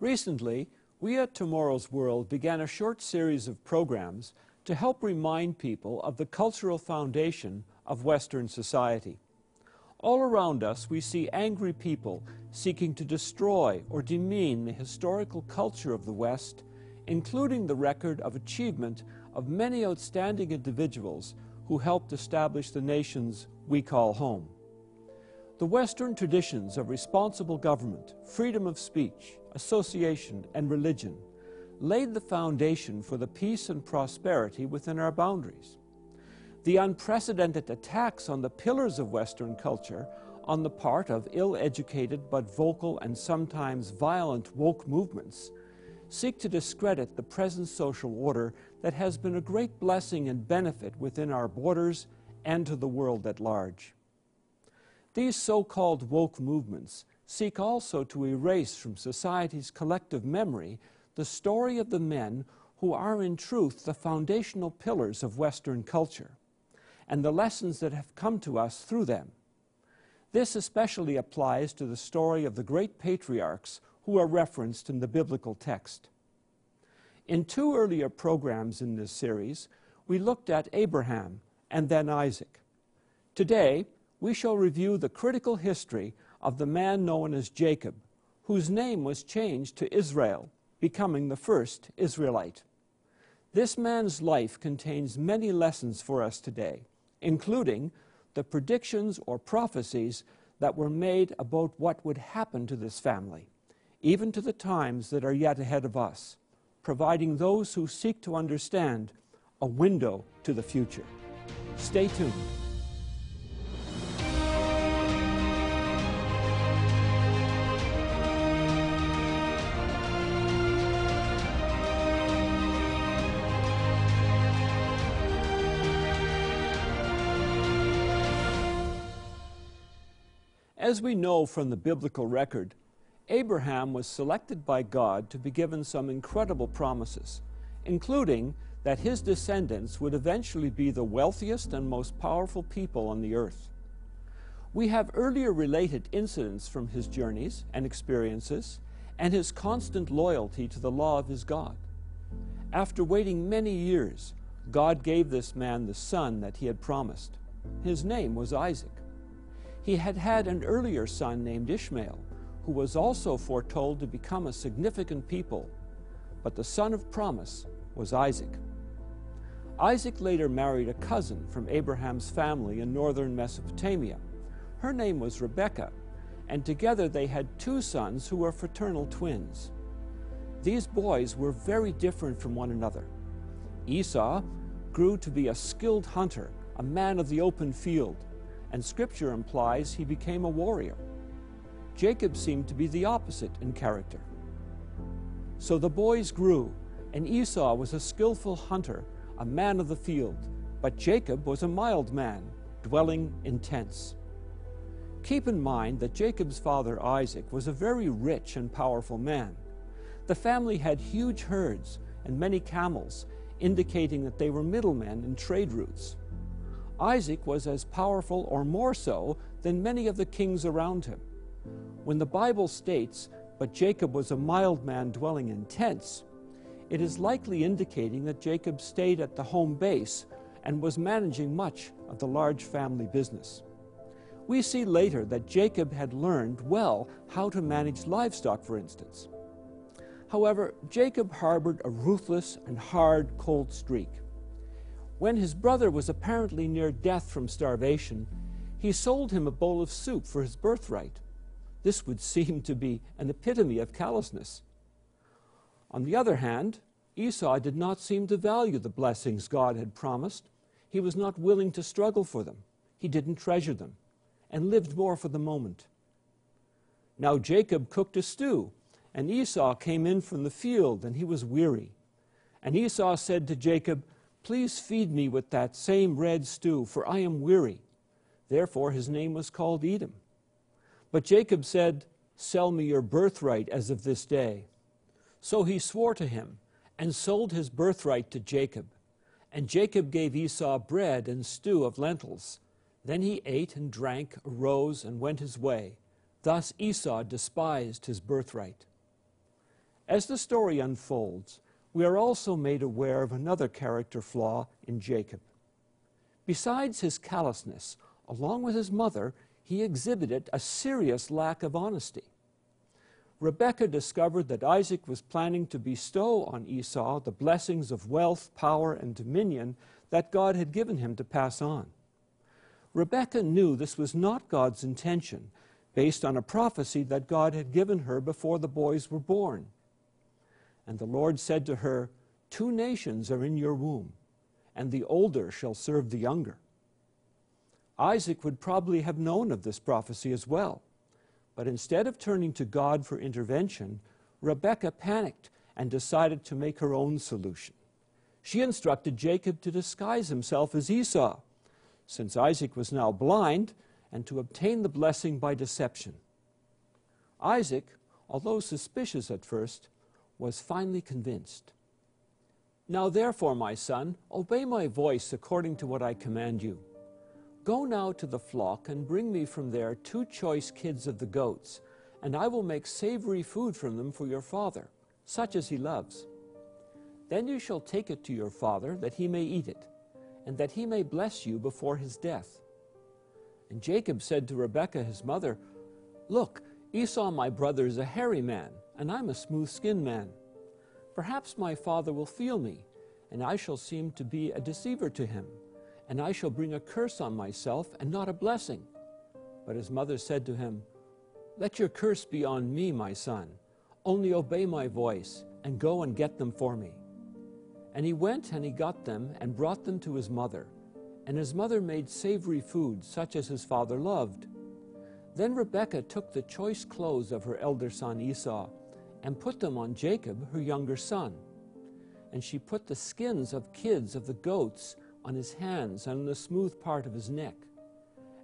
Recently, we at Tomorrow's World began a short series of programs to help remind people of the cultural foundation of Western society. All around us, we see angry people seeking to destroy or demean the historical culture of the West, including the record of achievement of many outstanding individuals who helped establish the nations we call home. The Western traditions of responsible government, freedom of speech, association, and religion laid the foundation for the peace and prosperity within our boundaries. The unprecedented attacks on the pillars of Western culture on the part of ill-educated but vocal and sometimes violent woke movements seek to discredit the present social order that has been a great blessing and benefit within our borders and to the world at large. These so-called woke movements seek also to erase from society's collective memory the story of the men who are in truth the foundational pillars of Western culture and the lessons that have come to us through them. This especially applies to the story of the great patriarchs who are referenced in the biblical text. In two earlier programs in this series, we looked at Abraham and then Isaac. Today, we shall review the critical history of the man known as Jacob, whose name was changed to Israel, becoming the first Israelite. This man's life contains many lessons for us today, including the predictions or prophecies that were made about what would happen to this family, even to the times that are yet ahead of us, providing those who seek to understand a window to the future. Stay tuned. As we know from the biblical record, Abraham was selected by God to be given some incredible promises, including that his descendants would eventually be the wealthiest and most powerful people on the earth. We have earlier related incidents from his journeys and experiences and his constant loyalty to the law of his God. After waiting many years, God gave this man the son that he had promised. His name was Isaac. He had had an earlier son named Ishmael, who was also foretold to become a significant people, but the son of promise was Isaac. Isaac later married a cousin from Abraham's family in northern Mesopotamia. Her name was Rebekah, and together they had two sons who were fraternal twins. These boys were very different from one another. Esau grew to be a skilled hunter, a man of the open field, and Scripture implies he became a warrior. Jacob seemed to be the opposite in character. So the boys grew, and Esau was a skillful hunter, a man of the field, but Jacob was a mild man, dwelling in tents. Keep in mind that Jacob's father Isaac was a very rich and powerful man. The family had huge herds and many camels, indicating that they were middlemen in trade routes. Isaac was as powerful or more so than many of the kings around him. When the Bible states, but Jacob was a mild man dwelling in tents, it is likely indicating that Jacob stayed at the home base and was managing much of the large family business. We see later that Jacob had learned well how to manage livestock, for instance. However, Jacob harbored a ruthless and hard, cold streak. When his brother was apparently near death from starvation, he sold him a bowl of soup for his birthright. This would seem to be an epitome of callousness. On the other hand, Esau did not seem to value the blessings God had promised. He was not willing to struggle for them. He didn't treasure them and lived more for the moment. Now Jacob cooked a stew, and Esau came in from the field, and he was weary. And Esau said to Jacob, Please feed me with that same red stew, for I am weary. Therefore his name was called Edom. But Jacob said, Sell me your birthright as of this day. So he swore to him and sold his birthright to Jacob. And Jacob gave Esau bread and stew of lentils. Then he ate and drank, arose, and went his way. Thus Esau despised his birthright. As the story unfolds, we are also made aware of another character flaw in Jacob. Besides his callousness, along with his mother, he exhibited a serious lack of honesty. Rebekah discovered that Isaac was planning to bestow on Esau the blessings of wealth, power, and dominion that God had given him to pass on. Rebekah knew this was not God's intention, based on a prophecy that God had given her before the boys were born. And the Lord said to her, Two nations are in your womb, and the older shall serve the younger. Isaac would probably have known of this prophecy as well. But instead of turning to God for intervention, Rebekah panicked and decided to make her own solution. She instructed Jacob to disguise himself as Esau, since Isaac was now blind, and to obtain the blessing by deception. Isaac, although suspicious at first, was finally convinced. Now, therefore, my son, obey my voice according to what I command you. Go now to the flock and bring me from there two choice kids of the goats, and I will make savory food from them for your father, such as he loves. Then you shall take it to your father, that he may eat it, and that he may bless you before his death. And Jacob said to Rebekah his mother, Look, Esau my brother is a hairy man, and I'm a smooth skinned man. Perhaps my father will feel me, and I shall seem to be a deceiver to him and I shall bring a curse on myself and not a blessing. But his mother said to him, Let your curse be on me, my son. Only obey my voice, and go and get them for me. And he went and he got them and brought them to his mother. And his mother made savory food, such as his father loved. Then Rebekah took the choice clothes of her elder son Esau and put them on Jacob, her younger son. And she put the skins of kids of the goats on his hands and on the smooth part of his neck.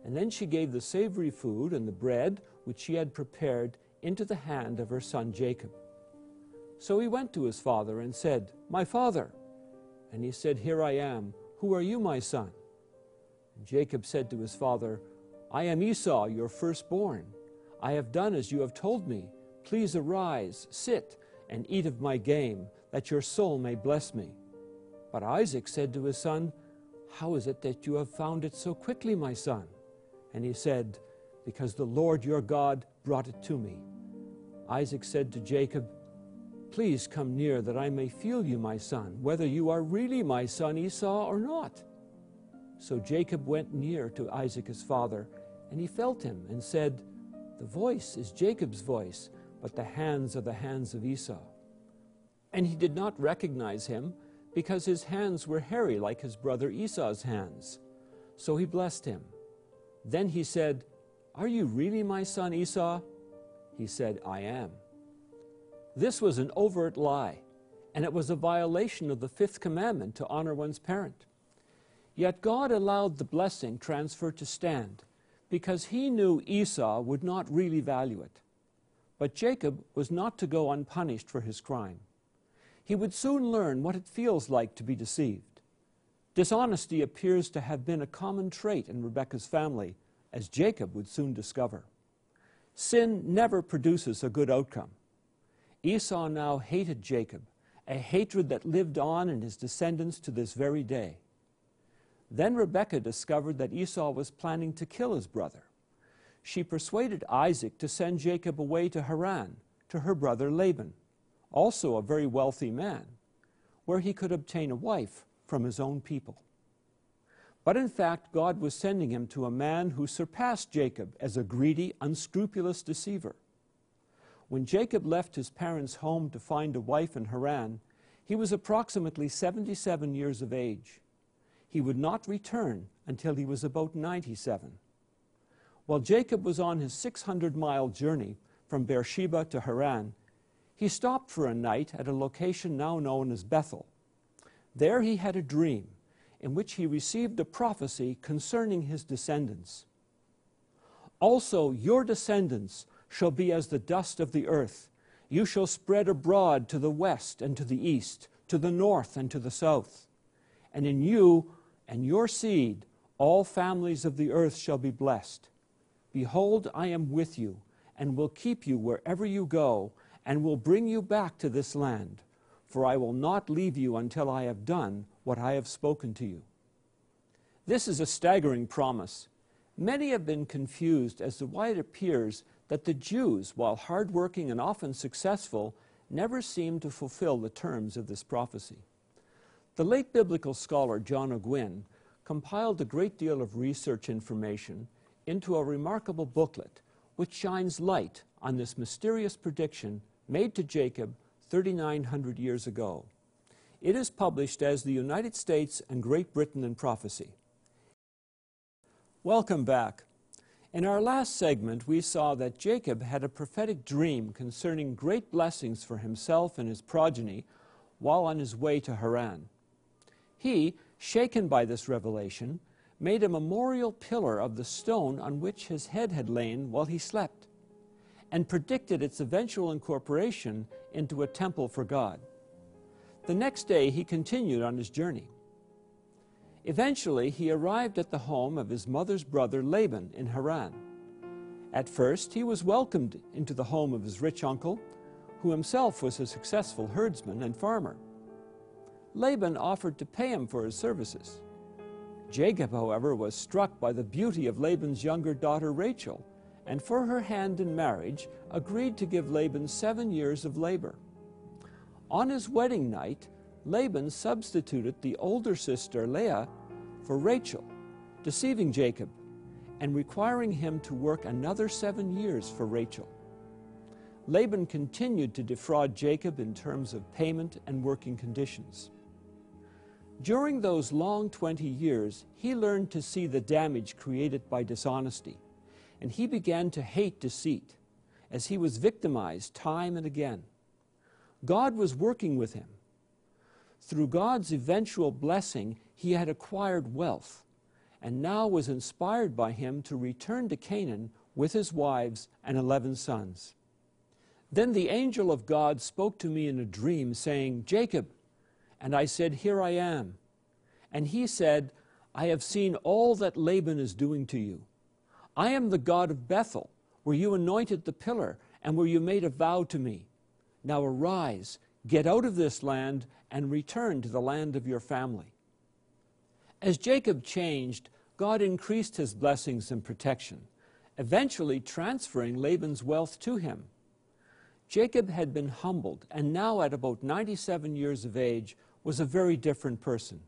And then she gave the savory food and the bread which she had prepared into the hand of her son Jacob. So he went to his father and said, My father. And he said, Here I am. Who are you, my son? And Jacob said to his father, I am Esau, your firstborn. I have done as you have told me. Please arise, sit, and eat of my game, that your soul may bless me. But Isaac said to his son, how is it that you have found it so quickly, my son? And he said, Because the Lord your God brought it to me. Isaac said to Jacob, Please come near that I may feel you, my son, whether you are really my son Esau or not. So Jacob went near to Isaac his father, and he felt him and said, The voice is Jacob's voice, but the hands are the hands of Esau. And he did not recognize him because his hands were hairy like his brother Esau's hands. So he blessed him. Then he said, Are you really my son Esau? He said, I am. This was an overt lie, and it was a violation of the fifth commandment to honor one's parent. Yet God allowed the blessing transfer to stand because he knew Esau would not really value it. But Jacob was not to go unpunished for his crime he would soon learn what it feels like to be deceived. Dishonesty appears to have been a common trait in Rebekah's family, as Jacob would soon discover. Sin never produces a good outcome. Esau now hated Jacob, a hatred that lived on in his descendants to this very day. Then Rebekah discovered that Esau was planning to kill his brother. She persuaded Isaac to send Jacob away to Haran, to her brother Laban also a very wealthy man, where he could obtain a wife from his own people. But in fact, God was sending him to a man who surpassed Jacob as a greedy, unscrupulous deceiver. When Jacob left his parents' home to find a wife in Haran, he was approximately 77 years of age. He would not return until he was about 97. While Jacob was on his 600 mile journey from Beersheba to Haran, he stopped for a night at a location now known as Bethel. There he had a dream in which he received a prophecy concerning his descendants. Also, your descendants shall be as the dust of the earth. You shall spread abroad to the west and to the east, to the north and to the south. And in you and your seed all families of the earth shall be blessed. Behold, I am with you, and will keep you wherever you go, and will bring you back to this land, for I will not leave you until I have done what I have spoken to you. This is a staggering promise. Many have been confused as to why it appears that the Jews, while hardworking and often successful, never seem to fulfill the terms of this prophecy. The late biblical scholar John Ogwyn compiled a great deal of research information into a remarkable booklet which shines light on this mysterious prediction made to Jacob 3,900 years ago. It is published as the United States and Great Britain in Prophecy. Welcome back. In our last segment, we saw that Jacob had a prophetic dream concerning great blessings for himself and his progeny while on his way to Haran. He, shaken by this revelation, made a memorial pillar of the stone on which his head had lain while he slept, and predicted its eventual incorporation into a temple for God. The next day he continued on his journey. Eventually he arrived at the home of his mother's brother Laban in Haran. At first he was welcomed into the home of his rich uncle, who himself was a successful herdsman and farmer. Laban offered to pay him for his services. Jacob, however, was struck by the beauty of Laban's younger daughter Rachel, and for her hand in marriage agreed to give Laban seven years of labor. On his wedding night, Laban substituted the older sister Leah for Rachel, deceiving Jacob and requiring him to work another seven years for Rachel. Laban continued to defraud Jacob in terms of payment and working conditions. During those long 20 years, he learned to see the damage created by dishonesty, and he began to hate deceit as he was victimized time and again. God was working with him. Through God's eventual blessing, he had acquired wealth and now was inspired by him to return to Canaan with his wives and eleven sons. Then the angel of God spoke to me in a dream, saying, Jacob, and I said, Here I am. And he said, I have seen all that Laban is doing to you. I am the God of Bethel, where you anointed the pillar, and where you made a vow to me. Now arise, get out of this land, and return to the land of your family. As Jacob changed, God increased his blessings and protection, eventually transferring Laban's wealth to him. Jacob had been humbled, and now at about 97 years of age, was a very different person.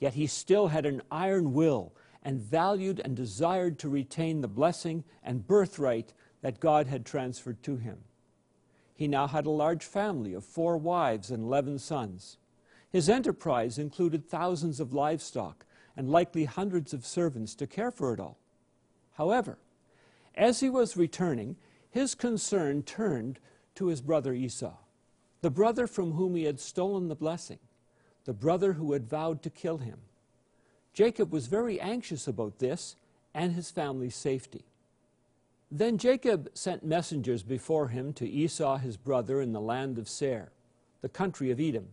Yet he still had an iron will and valued and desired to retain the blessing and birthright that God had transferred to him. He now had a large family of four wives and eleven sons. His enterprise included thousands of livestock and likely hundreds of servants to care for it all. However, as he was returning, his concern turned to his brother Esau, the brother from whom he had stolen the blessing the brother who had vowed to kill him. Jacob was very anxious about this and his family's safety. Then Jacob sent messengers before him to Esau his brother in the land of Seir, the country of Edom.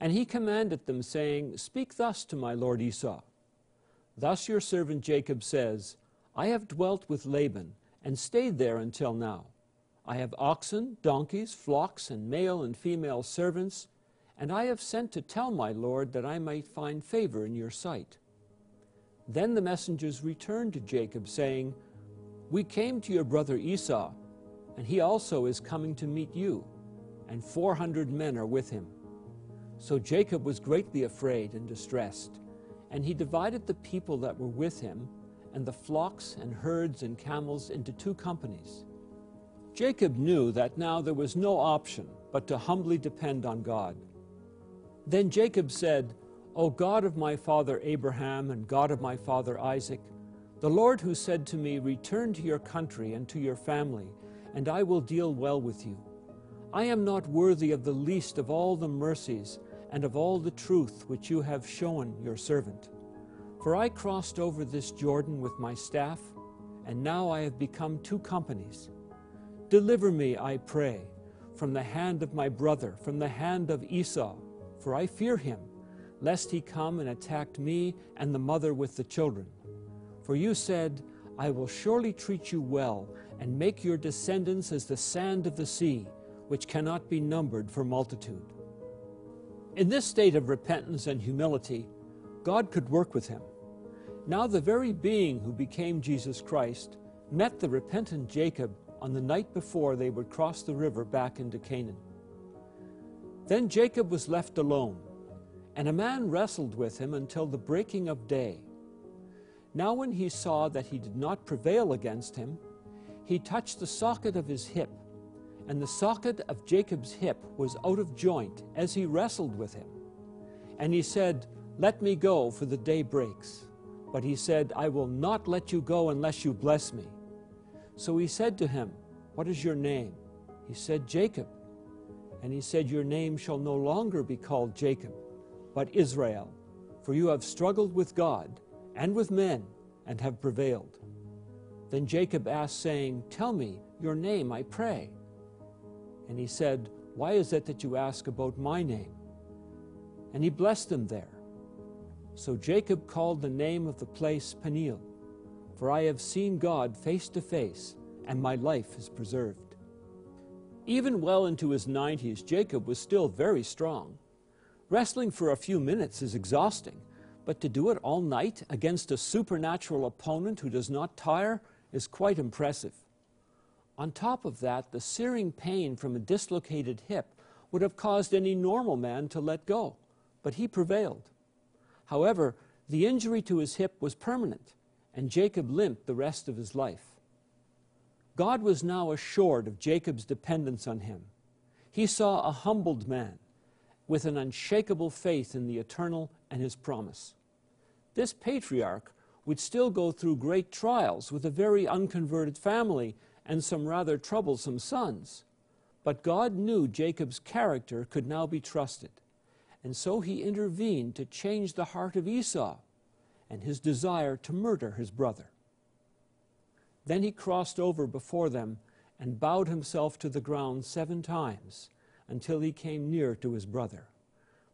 And he commanded them, saying, Speak thus to my lord Esau. Thus your servant Jacob says, I have dwelt with Laban, and stayed there until now. I have oxen, donkeys, flocks, and male and female servants, and I have sent to tell my Lord that I might find favor in your sight. Then the messengers returned to Jacob, saying, We came to your brother Esau, and he also is coming to meet you, and four hundred men are with him. So Jacob was greatly afraid and distressed, and he divided the people that were with him, and the flocks and herds and camels into two companies. Jacob knew that now there was no option but to humbly depend on God. Then Jacob said, O God of my father Abraham and God of my father Isaac, the Lord who said to me, Return to your country and to your family, and I will deal well with you. I am not worthy of the least of all the mercies and of all the truth which you have shown your servant. For I crossed over this Jordan with my staff, and now I have become two companies. Deliver me, I pray, from the hand of my brother, from the hand of Esau for I fear him, lest he come and attack me and the mother with the children. For you said, I will surely treat you well, and make your descendants as the sand of the sea, which cannot be numbered for multitude. In this state of repentance and humility, God could work with him. Now, the very being who became Jesus Christ met the repentant Jacob on the night before they would cross the river back into Canaan. Then Jacob was left alone, and a man wrestled with him until the breaking of day. Now, when he saw that he did not prevail against him, he touched the socket of his hip, and the socket of Jacob's hip was out of joint as he wrestled with him. And he said, Let me go, for the day breaks. But he said, I will not let you go unless you bless me. So he said to him, What is your name? He said, Jacob. And he said, Your name shall no longer be called Jacob, but Israel, for you have struggled with God and with men and have prevailed. Then Jacob asked, saying, Tell me your name, I pray. And he said, Why is it that you ask about my name? And he blessed him there. So Jacob called the name of the place Peniel, for I have seen God face to face, and my life is preserved. Even well into his 90s, Jacob was still very strong. Wrestling for a few minutes is exhausting, but to do it all night against a supernatural opponent who does not tire is quite impressive. On top of that, the searing pain from a dislocated hip would have caused any normal man to let go, but he prevailed. However, the injury to his hip was permanent, and Jacob limped the rest of his life. God was now assured of Jacob's dependence on him. He saw a humbled man with an unshakable faith in the eternal and his promise. This patriarch would still go through great trials with a very unconverted family and some rather troublesome sons. But God knew Jacob's character could now be trusted. And so he intervened to change the heart of Esau and his desire to murder his brother. Then he crossed over before them and bowed himself to the ground seven times until he came near to his brother.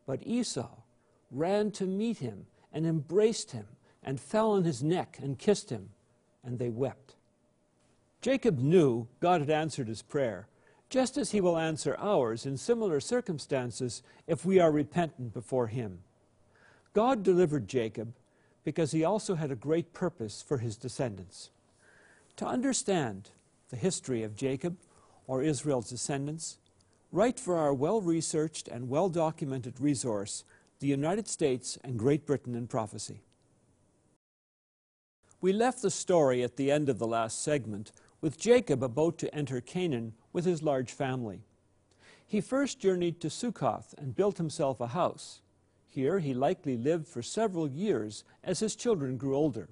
But Esau ran to meet him and embraced him and fell on his neck and kissed him, and they wept. Jacob knew God had answered his prayer just as he will answer ours in similar circumstances if we are repentant before him. God delivered Jacob because he also had a great purpose for his descendants. To understand the history of Jacob or Israel's descendants, write for our well researched and well documented resource, The United States and Great Britain in Prophecy. We left the story at the end of the last segment with Jacob about to enter Canaan with his large family. He first journeyed to Succoth and built himself a house. Here he likely lived for several years as his children grew older.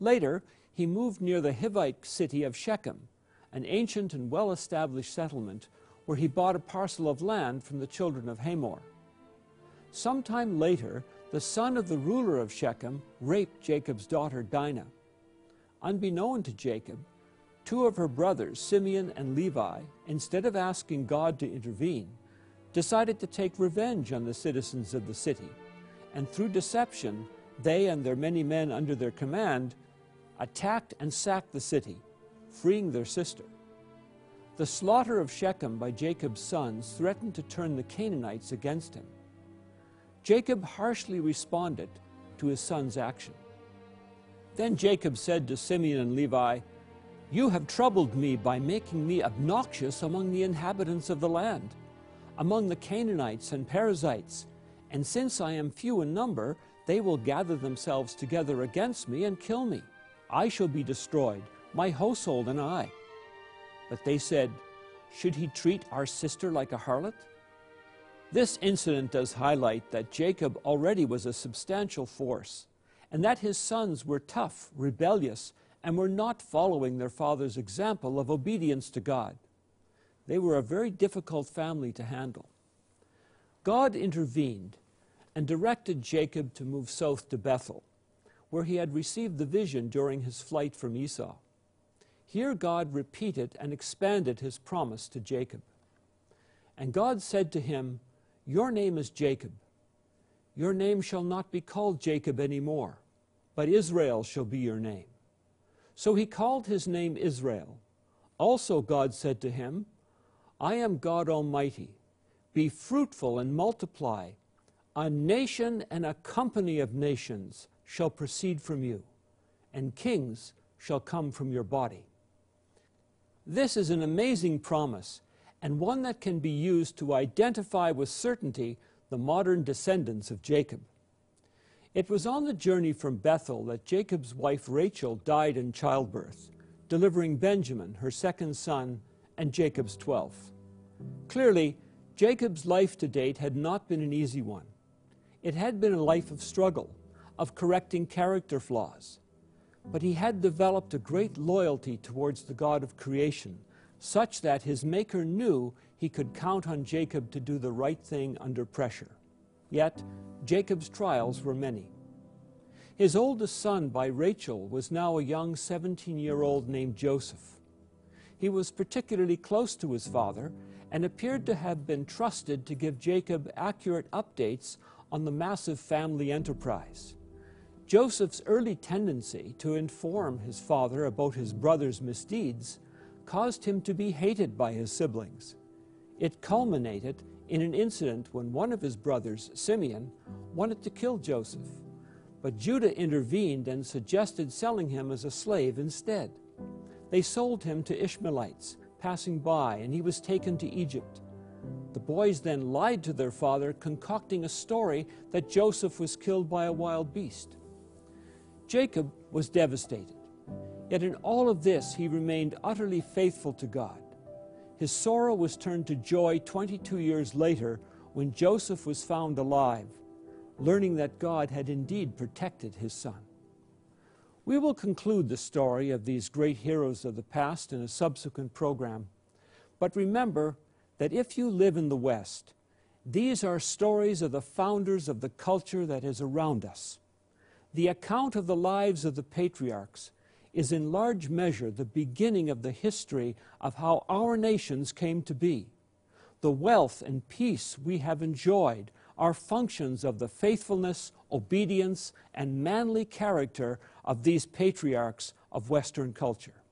Later, he moved near the Hivite city of Shechem, an ancient and well established settlement where he bought a parcel of land from the children of Hamor. Sometime later, the son of the ruler of Shechem raped Jacob's daughter Dinah. Unbeknown to Jacob, two of her brothers, Simeon and Levi, instead of asking God to intervene, decided to take revenge on the citizens of the city. And through deception, they and their many men under their command attacked and sacked the city, freeing their sister. The slaughter of Shechem by Jacob's sons threatened to turn the Canaanites against him. Jacob harshly responded to his son's action. Then Jacob said to Simeon and Levi, you have troubled me by making me obnoxious among the inhabitants of the land, among the Canaanites and Perizzites. And since I am few in number, they will gather themselves together against me and kill me. I shall be destroyed, my household and I. But they said, Should he treat our sister like a harlot? This incident does highlight that Jacob already was a substantial force, and that his sons were tough, rebellious, and were not following their father's example of obedience to God. They were a very difficult family to handle. God intervened and directed Jacob to move south to Bethel, where he had received the vision during his flight from Esau. Here God repeated and expanded his promise to Jacob. And God said to him, Your name is Jacob. Your name shall not be called Jacob any more, but Israel shall be your name. So he called his name Israel. Also, God said to him, I am God Almighty. Be fruitful and multiply. A nation and a company of nations shall proceed from you, and kings shall come from your body. This is an amazing promise, and one that can be used to identify with certainty the modern descendants of Jacob. It was on the journey from Bethel that Jacob's wife Rachel died in childbirth, delivering Benjamin, her second son, and Jacob's twelfth. Clearly, Jacob's life to date had not been an easy one. It had been a life of struggle, of correcting character flaws. But he had developed a great loyalty towards the God of creation, such that his Maker knew he could count on Jacob to do the right thing under pressure. Yet, Jacob's trials were many. His oldest son by Rachel was now a young 17 year old named Joseph. He was particularly close to his father and appeared to have been trusted to give Jacob accurate updates on the massive family enterprise. Joseph's early tendency to inform his father about his brother's misdeeds caused him to be hated by his siblings. It culminated in an incident when one of his brothers, Simeon, wanted to kill Joseph. But Judah intervened and suggested selling him as a slave instead. They sold him to Ishmaelites passing by, and he was taken to Egypt. The boys then lied to their father, concocting a story that Joseph was killed by a wild beast. Jacob was devastated. Yet in all of this, he remained utterly faithful to God. His sorrow was turned to joy 22 years later when Joseph was found alive, learning that God had indeed protected his son. We will conclude the story of these great heroes of the past in a subsequent program. But remember that if you live in the West, these are stories of the founders of the culture that is around us. The account of the lives of the patriarchs is in large measure the beginning of the history of how our nations came to be. The wealth and peace we have enjoyed are functions of the faithfulness, obedience, and manly character of these patriarchs of Western culture.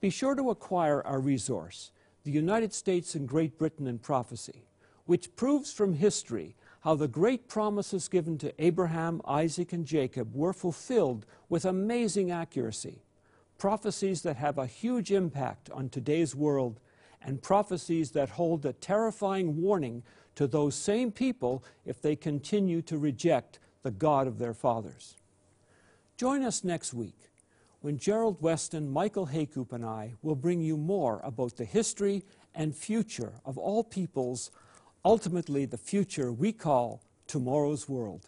Be sure to acquire our resource, The United States and Great Britain in Prophecy, which proves from history how the great promises given to Abraham, Isaac, and Jacob were fulfilled with amazing accuracy. Prophecies that have a huge impact on today's world, and prophecies that hold a terrifying warning to those same people if they continue to reject the God of their fathers. Join us next week when Gerald Weston, Michael Heykoop, and I will bring you more about the history and future of all peoples ultimately the future we call tomorrow's world.